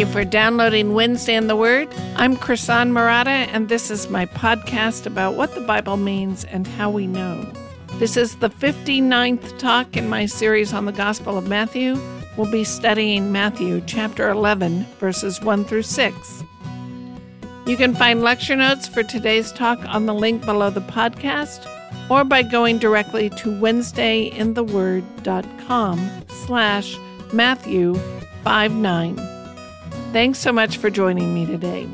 You for downloading Wednesday in the Word. I'm Krisan Murata, and this is my podcast about what the Bible means and how we know. This is the 59th talk in my series on the Gospel of Matthew. We'll be studying Matthew chapter 11, verses 1 through 6. You can find lecture notes for today's talk on the link below the podcast or by going directly to wednesdayintheword.com slash Matthew 59. Thanks so much for joining me today.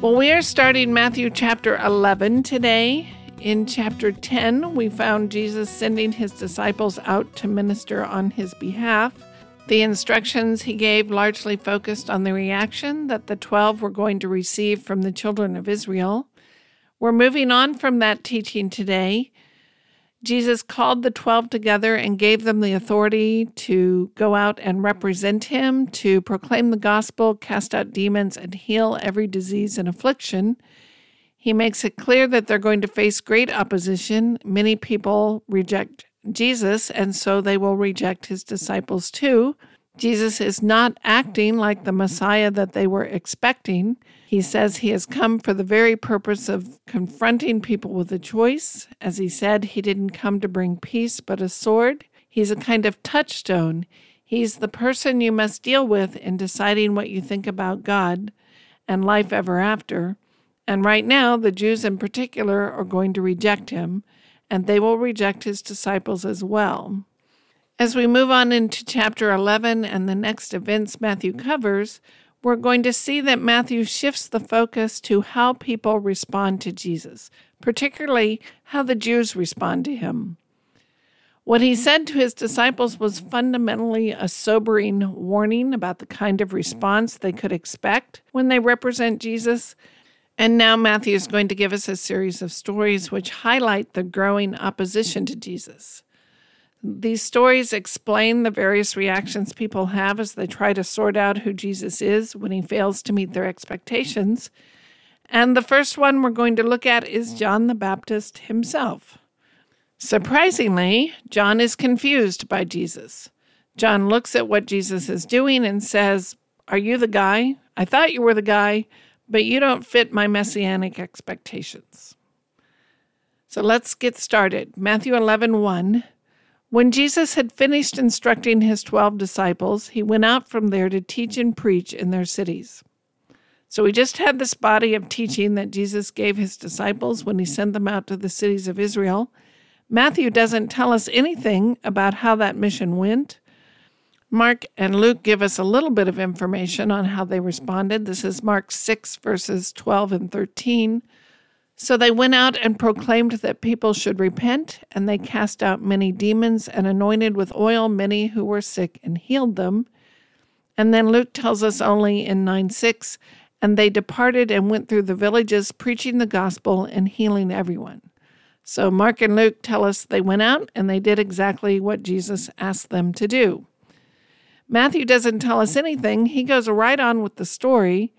Well, we are starting Matthew chapter 11 today. In chapter 10, we found Jesus sending his disciples out to minister on his behalf. The instructions he gave largely focused on the reaction that the 12 were going to receive from the children of Israel. We're moving on from that teaching today Jesus called the 12 together and gave them the authority to go out and represent him, to proclaim the gospel, cast out demons, and heal every disease and affliction. He makes it clear that they're going to face great opposition. Many people reject Jesus, and so they will reject his disciples too. Jesus is not acting like the Messiah that they were expecting. He says he has come for the very purpose of confronting people with a choice. As he said, he didn't come to bring peace, but a sword. He's a kind of touchstone. He's the person you must deal with in deciding what you think about God and life ever after. And right now, the Jews in particular are going to reject him, and they will reject his disciples as well. As we move on into chapter 11 and the next events Matthew covers, we're going to see that Matthew shifts the focus to how people respond to Jesus, particularly how the Jews respond to him. What he said to his disciples was fundamentally a sobering warning about the kind of response they could expect when they represent Jesus. And now Matthew is going to give us a series of stories which highlight the growing opposition to Jesus. These stories explain the various reactions people have as they try to sort out who Jesus is when he fails to meet their expectations. And the first one we're going to look at is John the Baptist himself. Surprisingly, John is confused by Jesus. John looks at what Jesus is doing and says, Are you the guy? I thought you were the guy, but you don't fit my messianic expectations. So let's get started. Matthew 11 1. When Jesus had finished instructing his twelve disciples, he went out from there to teach and preach in their cities. So we just had this body of teaching that Jesus gave his disciples when he sent them out to the cities of Israel. Matthew doesn't tell us anything about how that mission went. Mark and Luke give us a little bit of information on how they responded. This is Mark 6, verses 12 and 13. So they went out and proclaimed that people should repent, and they cast out many demons and anointed with oil many who were sick and healed them. And then Luke tells us only in 9 6, and they departed and went through the villages preaching the gospel and healing everyone. So Mark and Luke tell us they went out and they did exactly what Jesus asked them to do. Matthew doesn't tell us anything, he goes right on with the story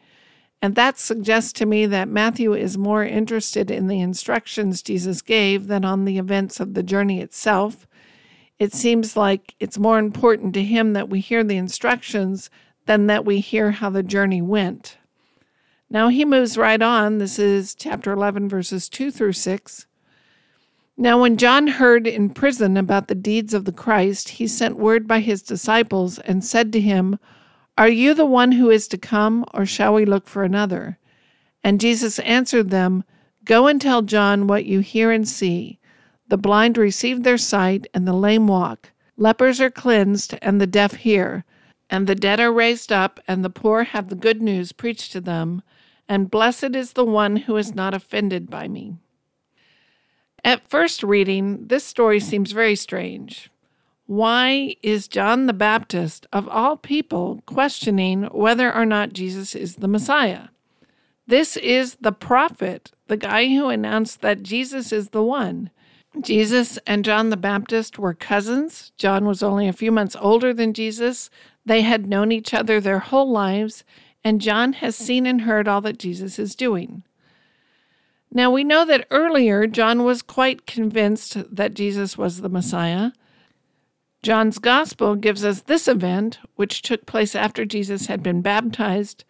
and that suggests to me that Matthew is more interested in the instructions Jesus gave than on the events of the journey itself. It seems like it's more important to him that we hear the instructions than that we hear how the journey went. Now he moves right on. This is chapter 11, verses 2 through 6. Now, when John heard in prison about the deeds of the Christ, he sent word by his disciples and said to him, are you the one who is to come, or shall we look for another? And Jesus answered them, Go and tell John what you hear and see. The blind receive their sight, and the lame walk. Lepers are cleansed, and the deaf hear. And the dead are raised up, and the poor have the good news preached to them. And blessed is the one who is not offended by me. At first reading, this story seems very strange. Why is John the Baptist, of all people, questioning whether or not Jesus is the Messiah? This is the prophet, the guy who announced that Jesus is the one. Jesus and John the Baptist were cousins. John was only a few months older than Jesus. They had known each other their whole lives, and John has seen and heard all that Jesus is doing. Now, we know that earlier John was quite convinced that Jesus was the Messiah. John's Gospel gives us this event, which took place after Jesus had been baptized.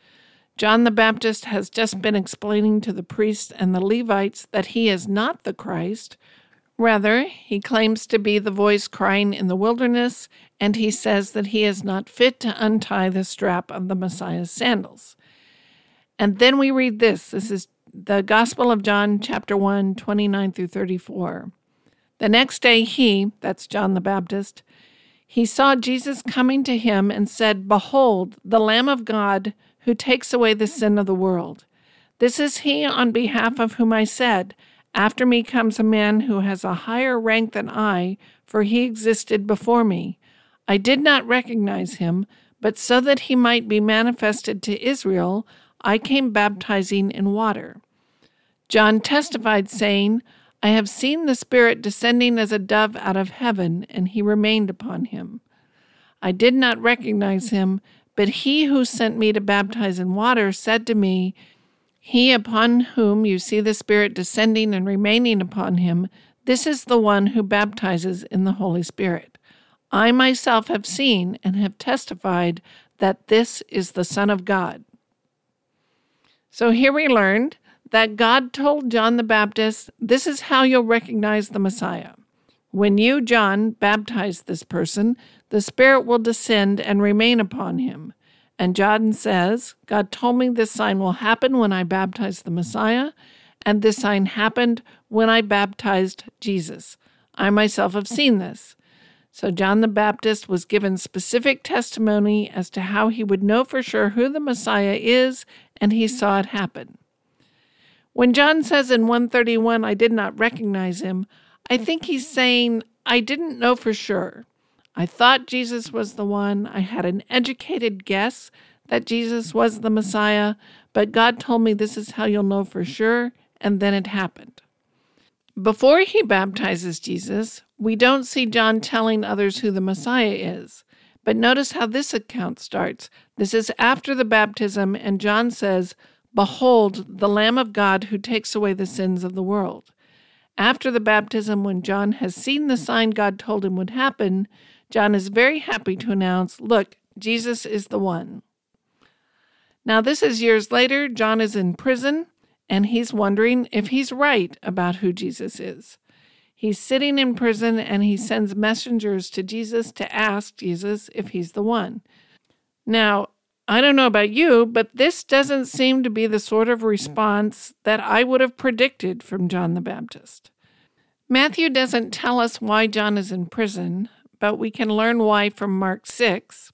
John the Baptist has just been explaining to the priests and the Levites that he is not the Christ. Rather, he claims to be the voice crying in the wilderness, and he says that he is not fit to untie the strap of the Messiah's sandals. And then we read this this is the Gospel of John, chapter 1, 29 through 34. The next day, he, that's John the Baptist, he saw Jesus coming to him and said, Behold, the Lamb of God who takes away the sin of the world. This is he on behalf of whom I said, After me comes a man who has a higher rank than I, for he existed before me. I did not recognize him, but so that he might be manifested to Israel, I came baptizing in water. John testified, saying, I have seen the Spirit descending as a dove out of heaven, and he remained upon him. I did not recognize him, but he who sent me to baptize in water said to me, He upon whom you see the Spirit descending and remaining upon him, this is the one who baptizes in the Holy Spirit. I myself have seen and have testified that this is the Son of God. So here we learned that God told John the Baptist, This is how you'll recognize the Messiah. When you, John, baptize this person, the Spirit will descend and remain upon him. And John says, God told me this sign will happen when I baptize the Messiah, and this sign happened when I baptized Jesus. I myself have seen this. So John the Baptist was given specific testimony as to how he would know for sure who the Messiah is, and he saw it happen. When John says in 131, I did not recognize him, I think he's saying, I didn't know for sure. I thought Jesus was the one. I had an educated guess that Jesus was the Messiah, but God told me this is how you'll know for sure, and then it happened. Before he baptizes Jesus, we don't see John telling others who the Messiah is. But notice how this account starts. This is after the baptism, and John says, Behold, the Lamb of God who takes away the sins of the world. After the baptism, when John has seen the sign God told him would happen, John is very happy to announce, Look, Jesus is the one. Now, this is years later. John is in prison, and he's wondering if he's right about who Jesus is. He's sitting in prison, and he sends messengers to Jesus to ask Jesus if he's the one. Now, I don't know about you, but this doesn't seem to be the sort of response that I would have predicted from John the Baptist. Matthew doesn't tell us why John is in prison, but we can learn why from Mark 6.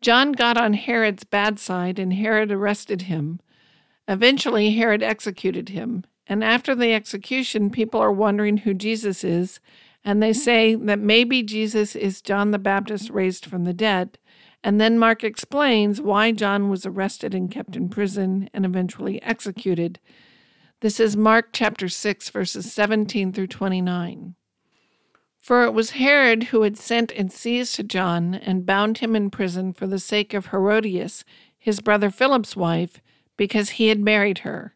John got on Herod's bad side, and Herod arrested him. Eventually, Herod executed him. And after the execution, people are wondering who Jesus is, and they mm. say that maybe Jesus is John the Baptist raised from the dead. And then Mark explains why John was arrested and kept in prison and eventually executed. This is Mark chapter 6, verses 17 through 29. For it was Herod who had sent and seized John and bound him in prison for the sake of Herodias, his brother Philip's wife, because he had married her.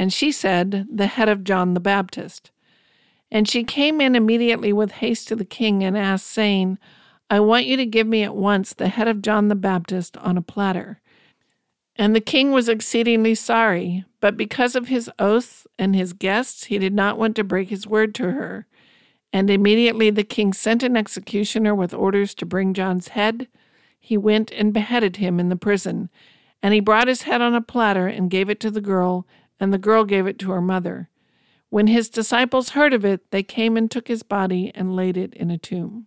And she said, The head of John the Baptist. And she came in immediately with haste to the king and asked, saying, I want you to give me at once the head of John the Baptist on a platter. And the king was exceedingly sorry, but because of his oaths and his guests, he did not want to break his word to her. And immediately the king sent an executioner with orders to bring John's head. He went and beheaded him in the prison. And he brought his head on a platter and gave it to the girl, and the girl gave it to her mother. When his disciples heard of it, they came and took his body and laid it in a tomb.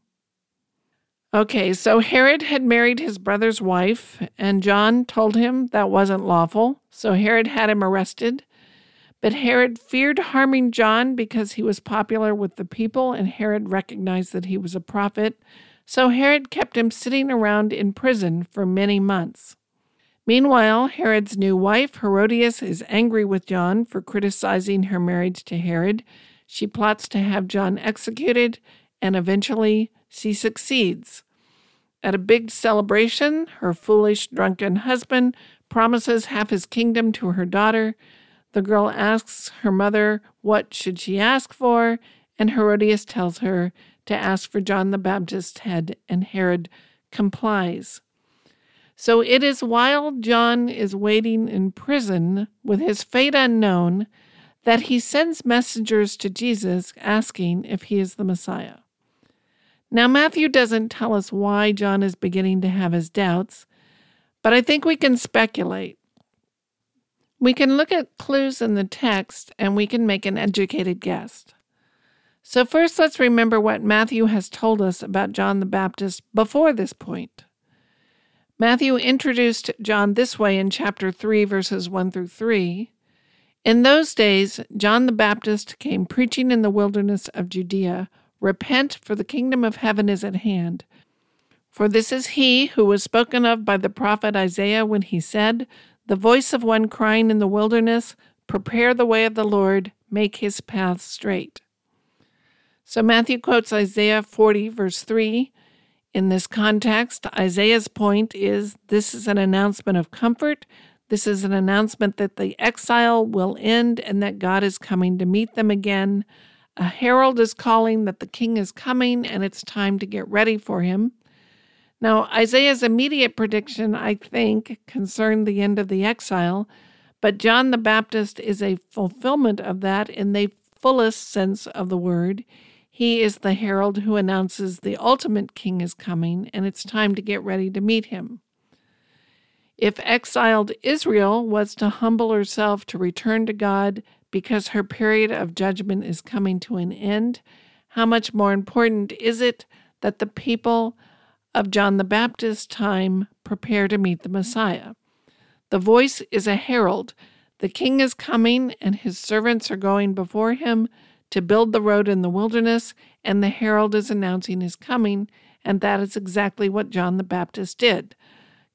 Okay, so Herod had married his brother's wife, and John told him that wasn't lawful, so Herod had him arrested. But Herod feared harming John because he was popular with the people, and Herod recognized that he was a prophet, so Herod kept him sitting around in prison for many months. Meanwhile, Herod's new wife, Herodias, is angry with John for criticizing her marriage to Herod. She plots to have John executed, and eventually she succeeds. At a big celebration, her foolish, drunken husband promises half his kingdom to her daughter. The girl asks her mother what should she ask for, and Herodias tells her to ask for John the Baptist's head, and Herod complies. So it is while John is waiting in prison with his fate unknown that he sends messengers to Jesus asking if he is the Messiah. Now, Matthew doesn't tell us why John is beginning to have his doubts, but I think we can speculate. We can look at clues in the text and we can make an educated guess. So, first, let's remember what Matthew has told us about John the Baptist before this point. Matthew introduced John this way in chapter 3, verses 1 through 3. In those days, John the Baptist came preaching in the wilderness of Judea Repent, for the kingdom of heaven is at hand. For this is he who was spoken of by the prophet Isaiah when he said, The voice of one crying in the wilderness, Prepare the way of the Lord, make his path straight. So Matthew quotes Isaiah 40, verse 3. In this context, Isaiah's point is this is an announcement of comfort. This is an announcement that the exile will end and that God is coming to meet them again. A herald is calling that the king is coming and it's time to get ready for him. Now, Isaiah's immediate prediction, I think, concerned the end of the exile, but John the Baptist is a fulfillment of that in the fullest sense of the word. He is the herald who announces the ultimate king is coming and it's time to get ready to meet him. If exiled Israel was to humble herself to return to God, because her period of judgment is coming to an end, how much more important is it that the people of John the Baptist's time prepare to meet the Messiah? The voice is a herald. The king is coming, and his servants are going before him to build the road in the wilderness, and the herald is announcing his coming, and that is exactly what John the Baptist did.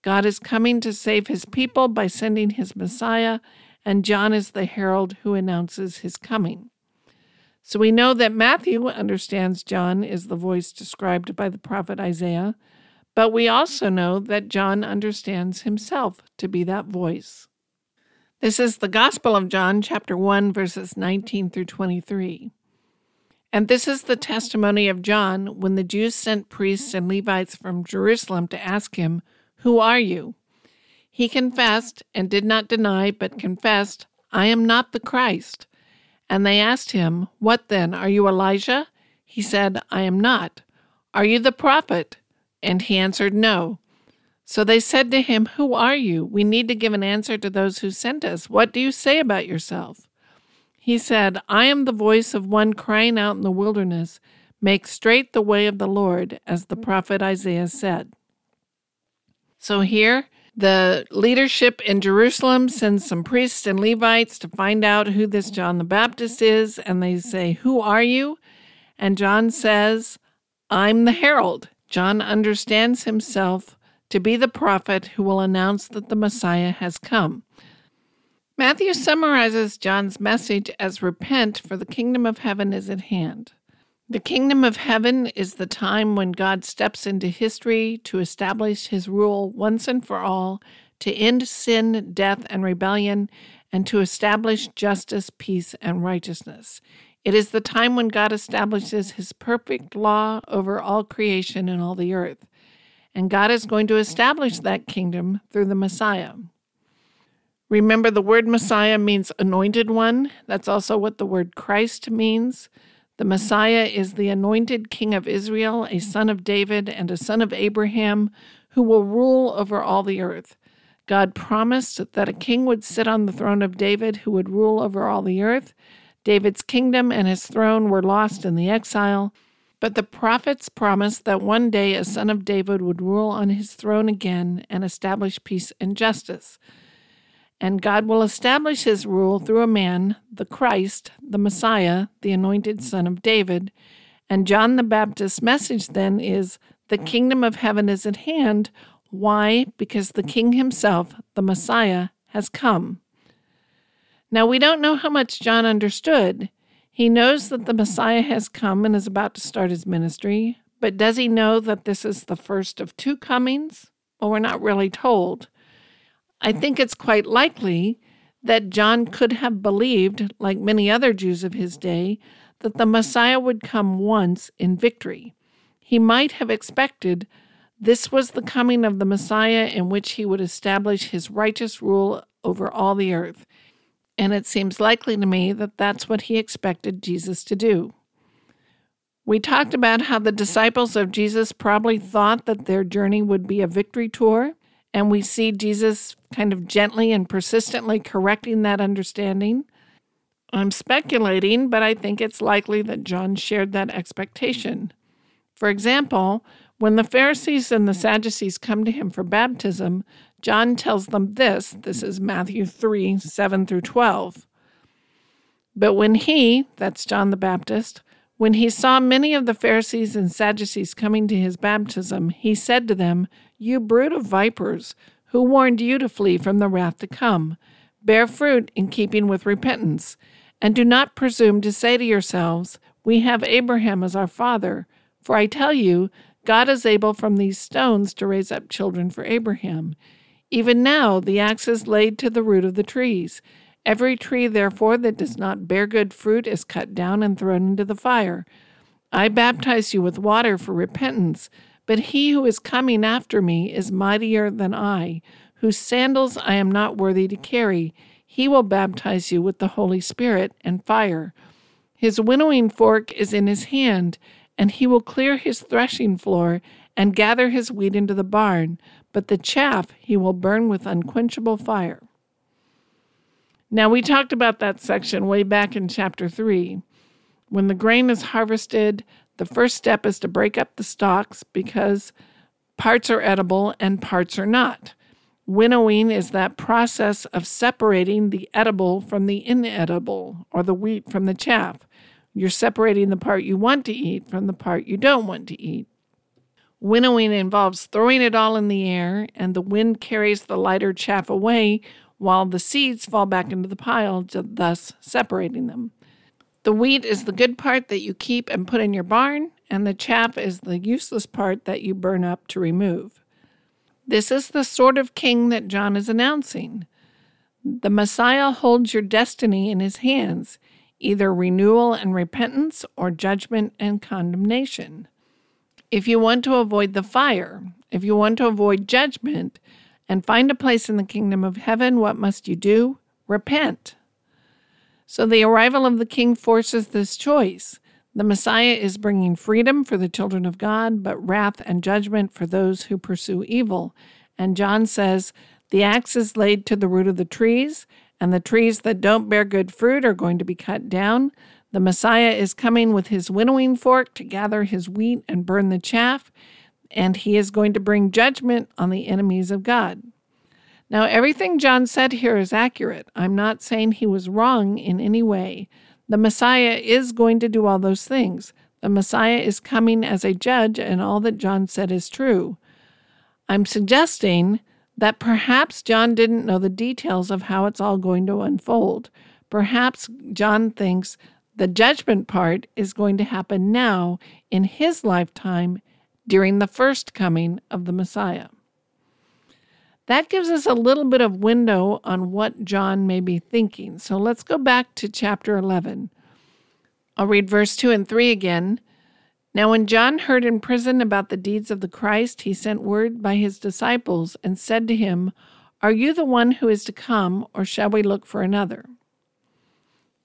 God is coming to save his people by sending his Messiah, and John is the herald who announces his coming. So we know that Matthew understands John is the voice described by the prophet Isaiah, but we also know that John understands himself to be that voice. This is the Gospel of John, chapter 1, verses 19 through 23. And this is the testimony of John when the Jews sent priests and Levites from Jerusalem to ask him, Who are you? He confessed and did not deny, but confessed, I am not the Christ. And they asked him, What then? Are you Elijah? He said, I am not. Are you the prophet? And he answered, No. So they said to him, Who are you? We need to give an answer to those who sent us. What do you say about yourself? He said, I am the voice of one crying out in the wilderness, Make straight the way of the Lord, as the prophet Isaiah said. So here, the leadership in Jerusalem sends some priests and Levites to find out who this John the Baptist is, and they say, Who are you? And John says, I'm the herald. John understands himself to be the prophet who will announce that the Messiah has come. Matthew summarizes John's message as repent, for the kingdom of heaven is at hand. The kingdom of heaven is the time when God steps into history to establish his rule once and for all, to end sin, death, and rebellion, and to establish justice, peace, and righteousness. It is the time when God establishes his perfect law over all creation and all the earth. And God is going to establish that kingdom through the Messiah. Remember, the word Messiah means anointed one. That's also what the word Christ means. The Messiah is the anointed king of Israel, a son of David and a son of Abraham, who will rule over all the earth. God promised that a king would sit on the throne of David who would rule over all the earth. David's kingdom and his throne were lost in the exile. But the prophets promised that one day a son of David would rule on his throne again and establish peace and justice. And God will establish his rule through a man, the Christ, the Messiah, the anointed son of David. And John the Baptist's message then is the kingdom of heaven is at hand. Why? Because the king himself, the Messiah, has come. Now, we don't know how much John understood. He knows that the Messiah has come and is about to start his ministry, but does he know that this is the first of two comings? Well, we're not really told. I think it's quite likely that John could have believed, like many other Jews of his day, that the Messiah would come once in victory. He might have expected this was the coming of the Messiah in which he would establish his righteous rule over all the earth and it seems likely to me that that's what he expected Jesus to do. We talked about how the disciples of Jesus probably thought that their journey would be a victory tour, and we see Jesus kind of gently and persistently correcting that understanding. I'm speculating, but I think it's likely that John shared that expectation. For example, when the Pharisees and the Sadducees come to him for baptism, John tells them this. This is Matthew 3 7 through 12. But when he, that's John the Baptist, when he saw many of the Pharisees and Sadducees coming to his baptism, he said to them, You brood of vipers, who warned you to flee from the wrath to come? Bear fruit in keeping with repentance, and do not presume to say to yourselves, We have Abraham as our father. For I tell you, God is able from these stones to raise up children for Abraham. Even now the axe is laid to the root of the trees. Every tree, therefore, that does not bear good fruit is cut down and thrown into the fire. I baptize you with water for repentance, but he who is coming after me is mightier than I, whose sandals I am not worthy to carry. He will baptize you with the Holy Spirit and fire. His winnowing fork is in his hand, and he will clear his threshing floor and gather his wheat into the barn but the chaff he will burn with unquenchable fire. Now, we talked about that section way back in chapter 3. When the grain is harvested, the first step is to break up the stalks because parts are edible and parts are not. Winnowing is that process of separating the edible from the inedible, or the wheat from the chaff. You're separating the part you want to eat from the part you don't want to eat. Winnowing involves throwing it all in the air, and the wind carries the lighter chaff away while the seeds fall back into the pile, thus separating them. The wheat is the good part that you keep and put in your barn, and the chaff is the useless part that you burn up to remove. This is the sort of king that John is announcing. The Messiah holds your destiny in his hands, either renewal and repentance or judgment and condemnation. If you want to avoid the fire, if you want to avoid judgment and find a place in the kingdom of heaven, what must you do? Repent. So the arrival of the king forces this choice. The Messiah is bringing freedom for the children of God, but wrath and judgment for those who pursue evil. And John says, The axe is laid to the root of the trees, and the trees that don't bear good fruit are going to be cut down. The Messiah is coming with his winnowing fork to gather his wheat and burn the chaff, and he is going to bring judgment on the enemies of God. Now, everything John said here is accurate. I'm not saying he was wrong in any way. The Messiah is going to do all those things. The Messiah is coming as a judge, and all that John said is true. I'm suggesting that perhaps John didn't know the details of how it's all going to unfold. Perhaps John thinks the judgment part is going to happen now in his lifetime during the first coming of the Messiah. That gives us a little bit of window on what John may be thinking. So let's go back to chapter 11. I'll read verse 2 and 3 again. Now, when John heard in prison about the deeds of the Christ, he sent word by his disciples and said to him, Are you the one who is to come, or shall we look for another?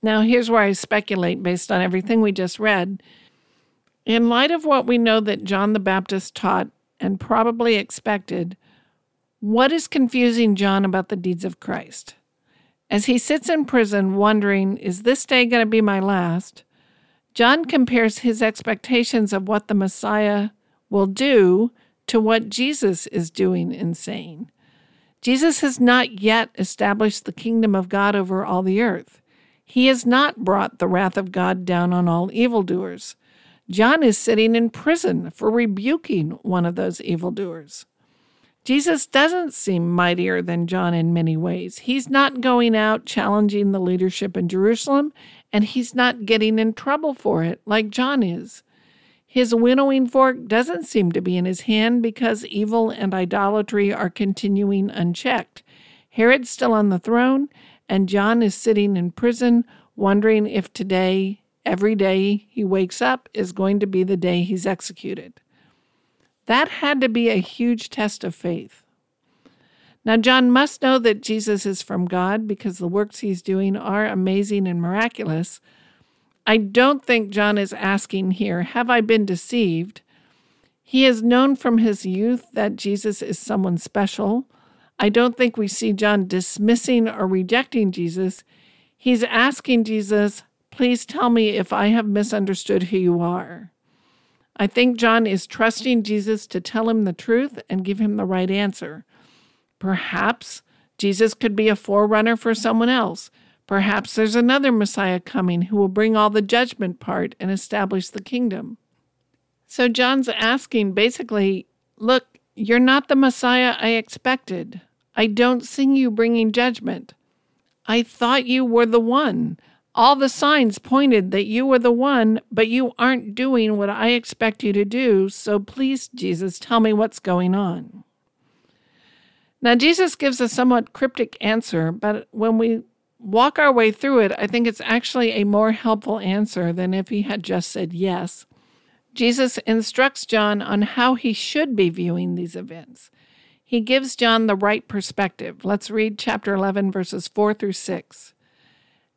Now, here's where I speculate based on everything we just read. In light of what we know that John the Baptist taught and probably expected, What is confusing John about the deeds of Christ? As he sits in prison wondering, is this day going to be my last? John compares his expectations of what the Messiah will do to what Jesus is doing and saying. Jesus has not yet established the kingdom of God over all the earth. He has not brought the wrath of God down on all evildoers. John is sitting in prison for rebuking one of those evildoers. Jesus doesn't seem mightier than John in many ways. He's not going out challenging the leadership in Jerusalem, and he's not getting in trouble for it like John is. His winnowing fork doesn't seem to be in his hand because evil and idolatry are continuing unchecked. Herod's still on the throne, and John is sitting in prison, wondering if today, every day he wakes up, is going to be the day he's executed. That had to be a huge test of faith. Now, John must know that Jesus is from God because the works he's doing are amazing and miraculous. I don't think John is asking here, Have I been deceived? He has known from his youth that Jesus is someone special. I don't think we see John dismissing or rejecting Jesus. He's asking Jesus, Please tell me if I have misunderstood who you are. I think John is trusting Jesus to tell him the truth and give him the right answer. Perhaps Jesus could be a forerunner for someone else. Perhaps there's another Messiah coming who will bring all the judgment part and establish the kingdom. So John's asking basically, Look, you're not the Messiah I expected. I don't see you bringing judgment. I thought you were the one. All the signs pointed that you were the one, but you aren't doing what I expect you to do. So please, Jesus, tell me what's going on. Now, Jesus gives a somewhat cryptic answer, but when we walk our way through it, I think it's actually a more helpful answer than if he had just said yes. Jesus instructs John on how he should be viewing these events. He gives John the right perspective. Let's read chapter 11, verses 4 through 6.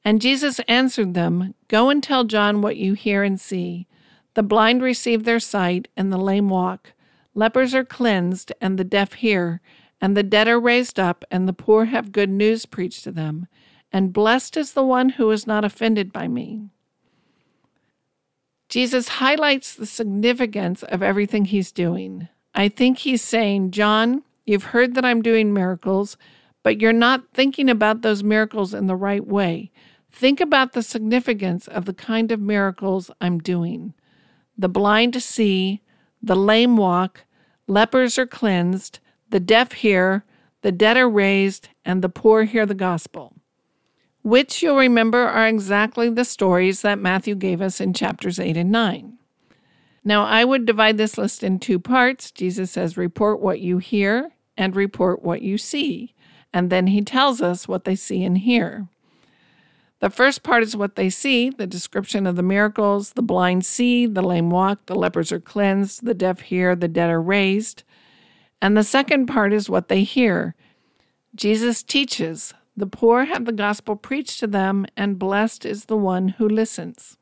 And Jesus answered them Go and tell John what you hear and see. The blind receive their sight, and the lame walk. Lepers are cleansed, and the deaf hear. And the dead are raised up, and the poor have good news preached to them. And blessed is the one who is not offended by me. Jesus highlights the significance of everything he's doing. I think he's saying, John, you've heard that I'm doing miracles, but you're not thinking about those miracles in the right way. Think about the significance of the kind of miracles I'm doing. The blind see, the lame walk, lepers are cleansed, the deaf hear, the dead are raised, and the poor hear the gospel. Which you'll remember are exactly the stories that Matthew gave us in chapters 8 and 9. Now, I would divide this list in two parts. Jesus says, Report what you hear and report what you see. And then he tells us what they see and hear. The first part is what they see the description of the miracles. The blind see, the lame walk, the lepers are cleansed, the deaf hear, the dead are raised. And the second part is what they hear. Jesus teaches, the poor have the gospel preached to them, and blessed is the one who listens.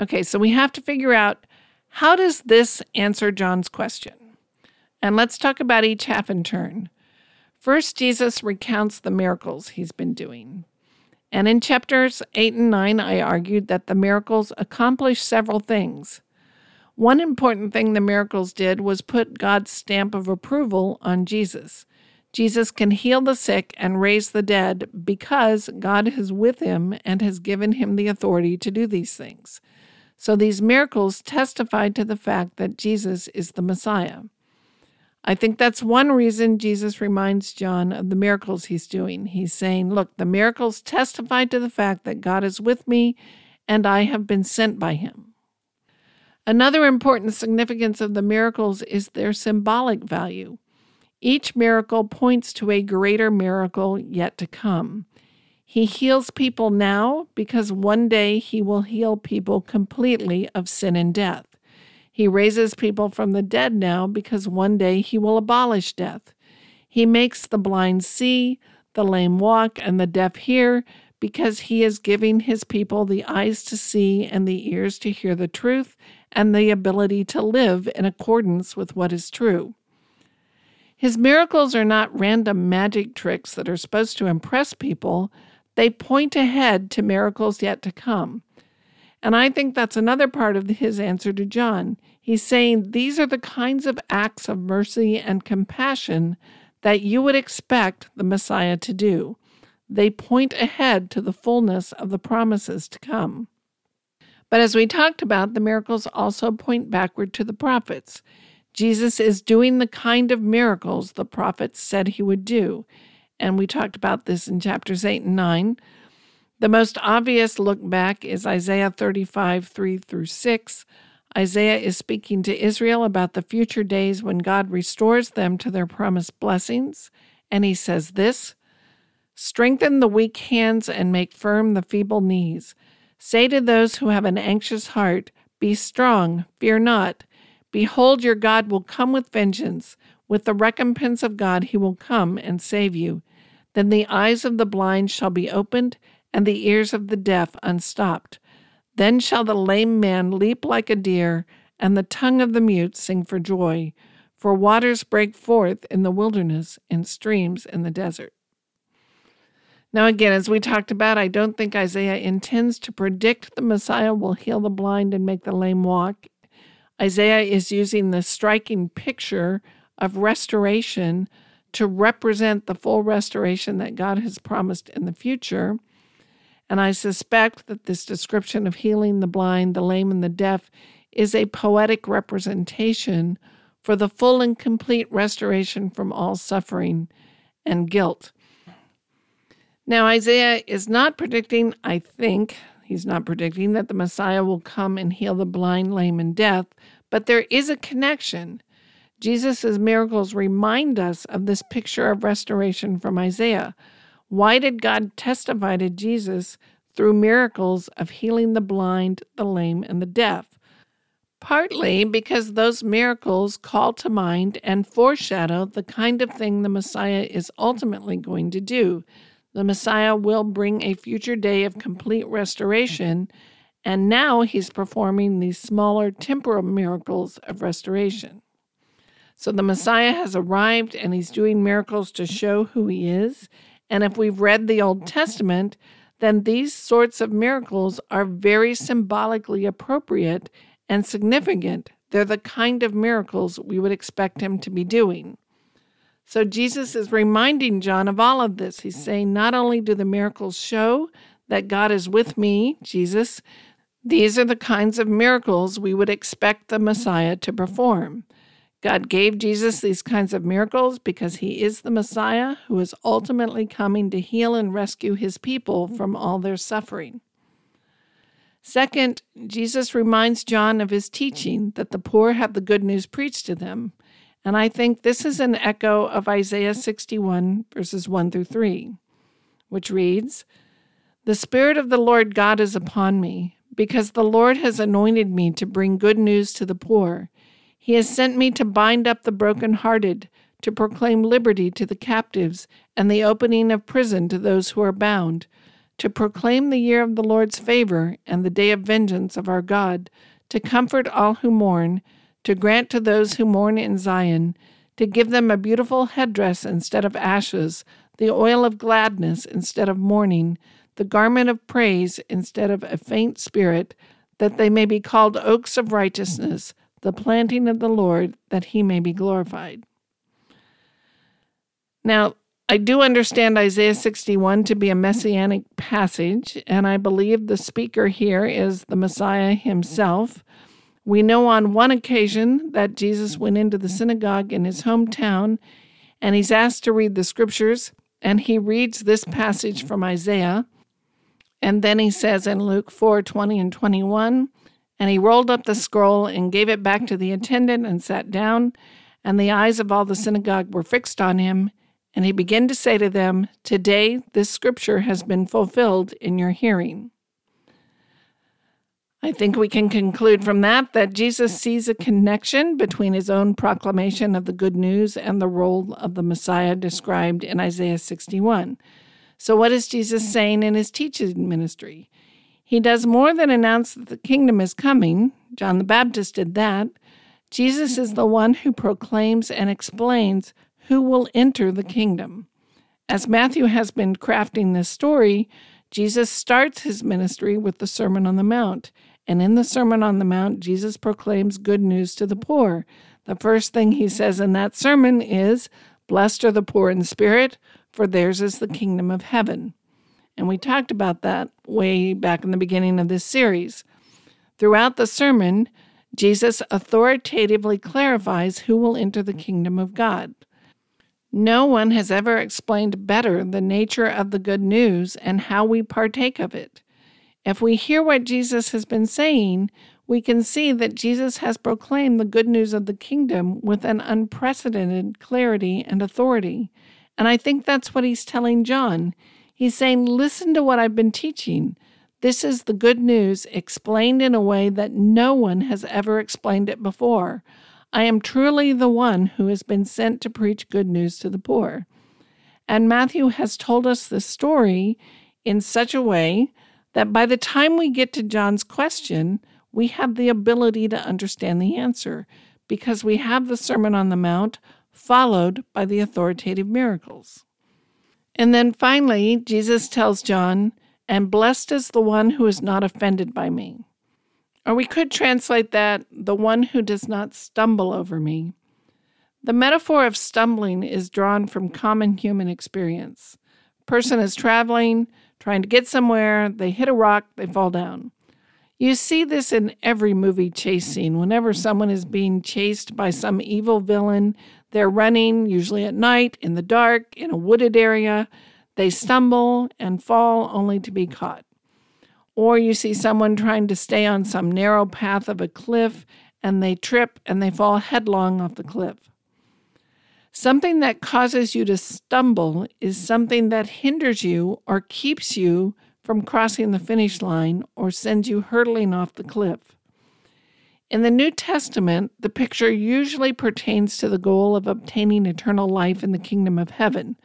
Okay, so we have to figure out how does this answer John's question? And let's talk about each half in turn. First, Jesus recounts the miracles he's been doing. And in chapters 8 and 9, I argued that the miracles accomplished several things. One important thing the miracles did was put God's stamp of approval on Jesus. Jesus can heal the sick and raise the dead because God is with him and has given him the authority to do these things. So these miracles testified to the fact that Jesus is the Messiah. I think that's one reason Jesus reminds John of the miracles he's doing. He's saying, Look, the miracles testify to the fact that God is with me and I have been sent by him. Another important significance of the miracles is their symbolic value. Each miracle points to a greater miracle yet to come. He heals people now because one day he will heal people completely of sin and death. He raises people from the dead now because one day he will abolish death. He makes the blind see, the lame walk, and the deaf hear because he is giving his people the eyes to see and the ears to hear the truth and the ability to live in accordance with what is true. His miracles are not random magic tricks that are supposed to impress people, they point ahead to miracles yet to come. And I think that's another part of his answer to John. He's saying these are the kinds of acts of mercy and compassion that you would expect the Messiah to do. They point ahead to the fullness of the promises to come. But as we talked about, the miracles also point backward to the prophets. Jesus is doing the kind of miracles the prophets said he would do. And we talked about this in chapters 8 and 9. The most obvious look back is Isaiah 35, 3 through 6. Isaiah is speaking to Israel about the future days when God restores them to their promised blessings. And he says this Strengthen the weak hands and make firm the feeble knees. Say to those who have an anxious heart, Be strong, fear not. Behold, your God will come with vengeance. With the recompense of God, he will come and save you. Then the eyes of the blind shall be opened, and the ears of the deaf unstopped. Then shall the lame man leap like a deer, and the tongue of the mute sing for joy. For waters break forth in the wilderness, and streams in the desert. Now, again, as we talked about, I don't think Isaiah intends to predict the Messiah will heal the blind and make the lame walk. Isaiah is using the striking picture of restoration to represent the full restoration that God has promised in the future. And I suspect that this description of healing the blind, the lame, and the deaf is a poetic representation for the full and complete restoration from all suffering and guilt. Now, Isaiah is not predicting, I think, he's not predicting that the Messiah will come and heal the blind, lame, and deaf, but there is a connection. Jesus' miracles remind us of this picture of restoration from Isaiah. Why did God testify to Jesus through miracles of healing the blind, the lame, and the deaf? Partly because those miracles call to mind and foreshadow the kind of thing the Messiah is ultimately going to do the Messiah will bring a future day of complete restoration, and now he's performing these smaller temporal miracles of restoration. So the Messiah has arrived and he's doing miracles to show who he is. And if we've read the Old Testament, then these sorts of miracles are very symbolically appropriate and significant. They're the kind of miracles we would expect him to be doing. So Jesus is reminding John of all of this. He's saying, not only do the miracles show that God is with me, Jesus, these are the kinds of miracles we would expect the Messiah to perform. God gave Jesus these kinds of miracles because he is the Messiah who is ultimately coming to heal and rescue his people from all their suffering. Second, Jesus reminds John of his teaching that the poor have the good news preached to them. And I think this is an echo of Isaiah 61, verses 1 through 3, which reads The Spirit of the Lord God is upon me, because the Lord has anointed me to bring good news to the poor. He has sent me to bind up the brokenhearted, to proclaim liberty to the captives, and the opening of prison to those who are bound, to proclaim the year of the Lord's favor and the day of vengeance of our God, to comfort all who mourn to grant to those who mourn in Zion, to give them a beautiful headdress instead of ashes, the oil of gladness instead of mourning, the garment of praise instead of a faint spirit, that they may be called oaks of righteousness, the planting of the Lord, that he may be glorified. Now, I do understand Isaiah 61 to be a messianic passage, and I believe the speaker here is the Messiah himself. We know on one occasion that Jesus went into the synagogue in his hometown and he's asked to read the scriptures, and he reads this passage from Isaiah. And then he says in Luke 4 20 and 21, and he rolled up the scroll and gave it back to the attendant and sat down, and the eyes of all the synagogue were fixed on him. And he began to say to them, Today this scripture has been fulfilled in your hearing. I think we can conclude from that that Jesus sees a connection between his own proclamation of the good news and the role of the Messiah described in Isaiah 61. So, what is Jesus saying in his teaching ministry? He does more than announce that the kingdom is coming. John the Baptist did that. Jesus is the one who proclaims and explains who will enter the kingdom. As Matthew has been crafting this story, Jesus starts his ministry with the Sermon on the Mount. And in the Sermon on the Mount, Jesus proclaims good news to the poor. The first thing he says in that sermon is, Blessed are the poor in spirit, for theirs is the kingdom of heaven. And we talked about that way back in the beginning of this series. Throughout the sermon, Jesus authoritatively clarifies who will enter the kingdom of God. No one has ever explained better the nature of the good news and how we partake of it. If we hear what Jesus has been saying, we can see that Jesus has proclaimed the good news of the kingdom with an unprecedented clarity and authority. And I think that's what he's telling John. He's saying, Listen to what I've been teaching. This is the good news explained in a way that no one has ever explained it before. I am truly the one who has been sent to preach good news to the poor. And Matthew has told us this story in such a way that by the time we get to John's question, we have the ability to understand the answer because we have the Sermon on the Mount followed by the authoritative miracles. And then finally, Jesus tells John, And blessed is the one who is not offended by me. Or we could translate that, the one who does not stumble over me. The metaphor of stumbling is drawn from common human experience. Person is traveling, trying to get somewhere, they hit a rock, they fall down. You see this in every movie chase scene. Whenever someone is being chased by some evil villain, they're running, usually at night, in the dark, in a wooded area. They stumble and fall only to be caught. Or you see someone trying to stay on some narrow path of a cliff and they trip and they fall headlong off the cliff. Something that causes you to stumble is something that hinders you or keeps you from crossing the finish line or sends you hurtling off the cliff. In the New Testament, the picture usually pertains to the goal of obtaining eternal life in the kingdom of heaven.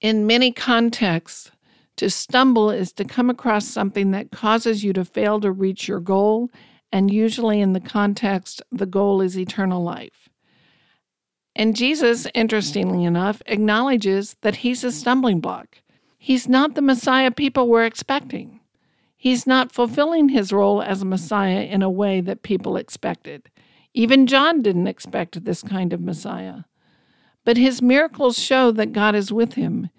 In many contexts, to stumble is to come across something that causes you to fail to reach your goal, and usually in the context, the goal is eternal life. And Jesus, interestingly enough, acknowledges that he's a stumbling block. He's not the Messiah people were expecting. He's not fulfilling his role as a Messiah in a way that people expected. Even John didn't expect this kind of Messiah. But his miracles show that God is with him.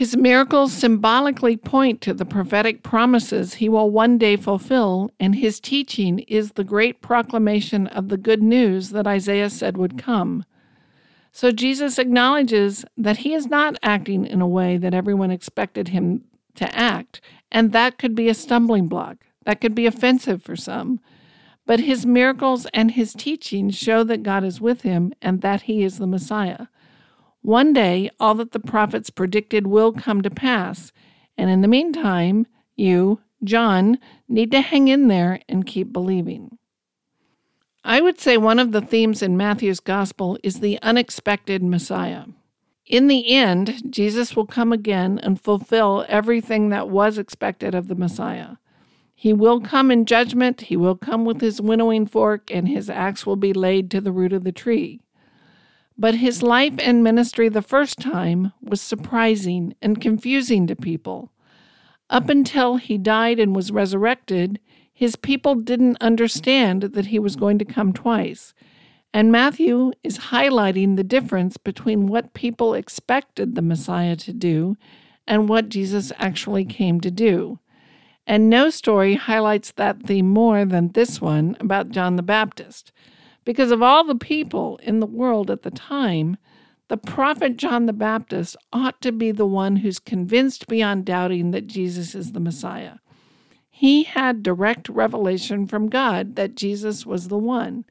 His miracles symbolically point to the prophetic promises he will one day fulfill, and his teaching is the great proclamation of the good news that Isaiah said would come. So Jesus acknowledges that he is not acting in a way that everyone expected him to act, and that could be a stumbling block. That could be offensive for some. But his miracles and his teachings show that God is with him and that he is the Messiah. One day, all that the prophets predicted will come to pass, and in the meantime, you, John, need to hang in there and keep believing. I would say one of the themes in Matthew's gospel is the unexpected Messiah. In the end, Jesus will come again and fulfill everything that was expected of the Messiah. He will come in judgment, he will come with his winnowing fork, and his axe will be laid to the root of the tree. But his life and ministry the first time was surprising and confusing to people. Up until he died and was resurrected, his people didn't understand that he was going to come twice. And Matthew is highlighting the difference between what people expected the Messiah to do and what Jesus actually came to do. And no story highlights that theme more than this one about John the Baptist. Because of all the people in the world at the time, the prophet John the Baptist ought to be the one who's convinced beyond doubting that Jesus is the Messiah. He had direct revelation from God that Jesus was the one.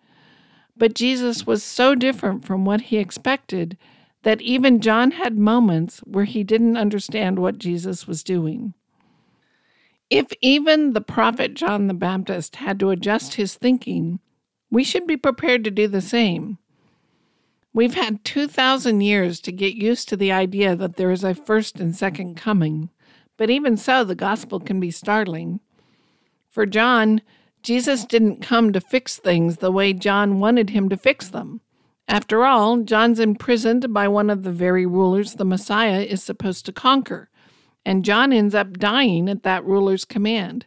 But Jesus was so different from what he expected that even John had moments where he didn't understand what Jesus was doing. If even the prophet John the Baptist had to adjust his thinking, we should be prepared to do the same. We've had 2,000 years to get used to the idea that there is a first and second coming, but even so, the gospel can be startling. For John, Jesus didn't come to fix things the way John wanted him to fix them. After all, John's imprisoned by one of the very rulers the Messiah is supposed to conquer, and John ends up dying at that ruler's command.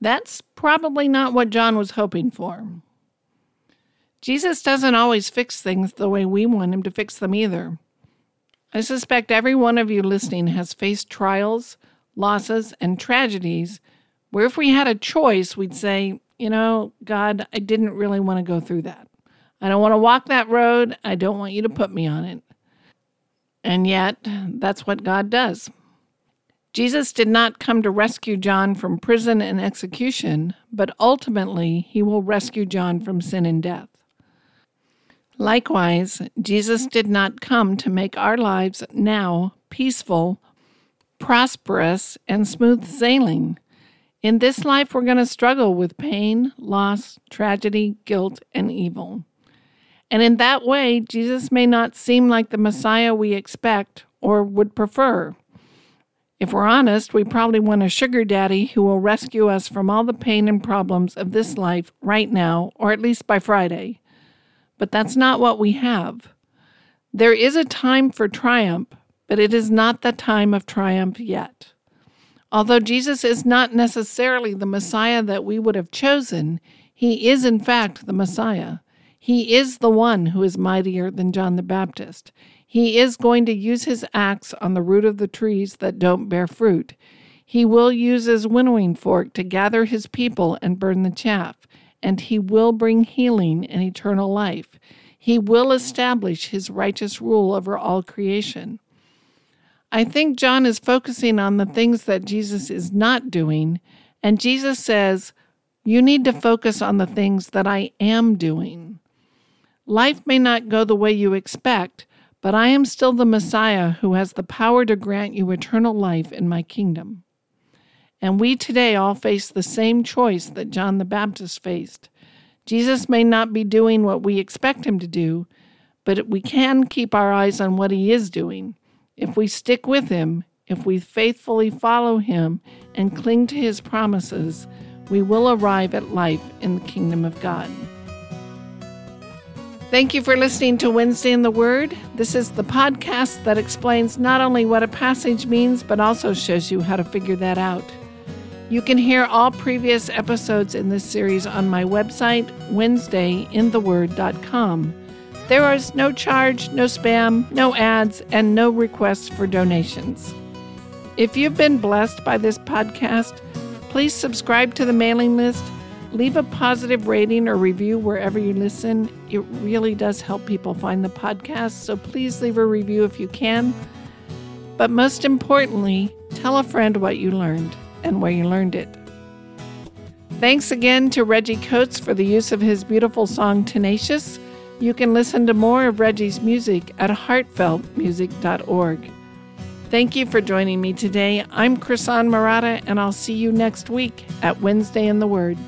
That's probably not what John was hoping for. Jesus doesn't always fix things the way we want him to fix them either. I suspect every one of you listening has faced trials, losses, and tragedies where if we had a choice, we'd say, you know, God, I didn't really want to go through that. I don't want to walk that road. I don't want you to put me on it. And yet, that's what God does. Jesus did not come to rescue John from prison and execution, but ultimately, he will rescue John from sin and death. Likewise, Jesus did not come to make our lives now peaceful, prosperous, and smooth sailing. In this life, we're going to struggle with pain, loss, tragedy, guilt, and evil. And in that way, Jesus may not seem like the Messiah we expect or would prefer. If we're honest, we probably want a sugar daddy who will rescue us from all the pain and problems of this life right now, or at least by Friday. But that's not what we have. There is a time for triumph, but it is not the time of triumph yet. Although Jesus is not necessarily the Messiah that we would have chosen, he is in fact the Messiah. He is the one who is mightier than John the Baptist. He is going to use his axe on the root of the trees that don't bear fruit. He will use his winnowing fork to gather his people and burn the chaff, and he will bring healing and eternal life. He will establish his righteous rule over all creation. I think John is focusing on the things that Jesus is not doing, and Jesus says, You need to focus on the things that I am doing. Life may not go the way you expect, but I am still the Messiah who has the power to grant you eternal life in my kingdom. And we today all face the same choice that John the Baptist faced. Jesus may not be doing what we expect him to do, but we can keep our eyes on what he is doing. If we stick with Him, if we faithfully follow Him and cling to His promises, we will arrive at life in the kingdom of God. Thank you for listening to Wednesday in the Word. This is the podcast that explains not only what a passage means, but also shows you how to figure that out. You can hear all previous episodes in this series on my website, WednesdayInTheWord.com. There is no charge, no spam, no ads, and no requests for donations. If you've been blessed by this podcast, please subscribe to the mailing list, leave a positive rating or review wherever you listen. It really does help people find the podcast, so please leave a review if you can. But most importantly, tell a friend what you learned and where you learned it. Thanks again to Reggie Coates for the use of his beautiful song Tenacious. You can listen to more of Reggie's music at heartfeltmusic.org. Thank you for joining me today. I'm Chrisan Murata, and I'll see you next week at Wednesday in the Word.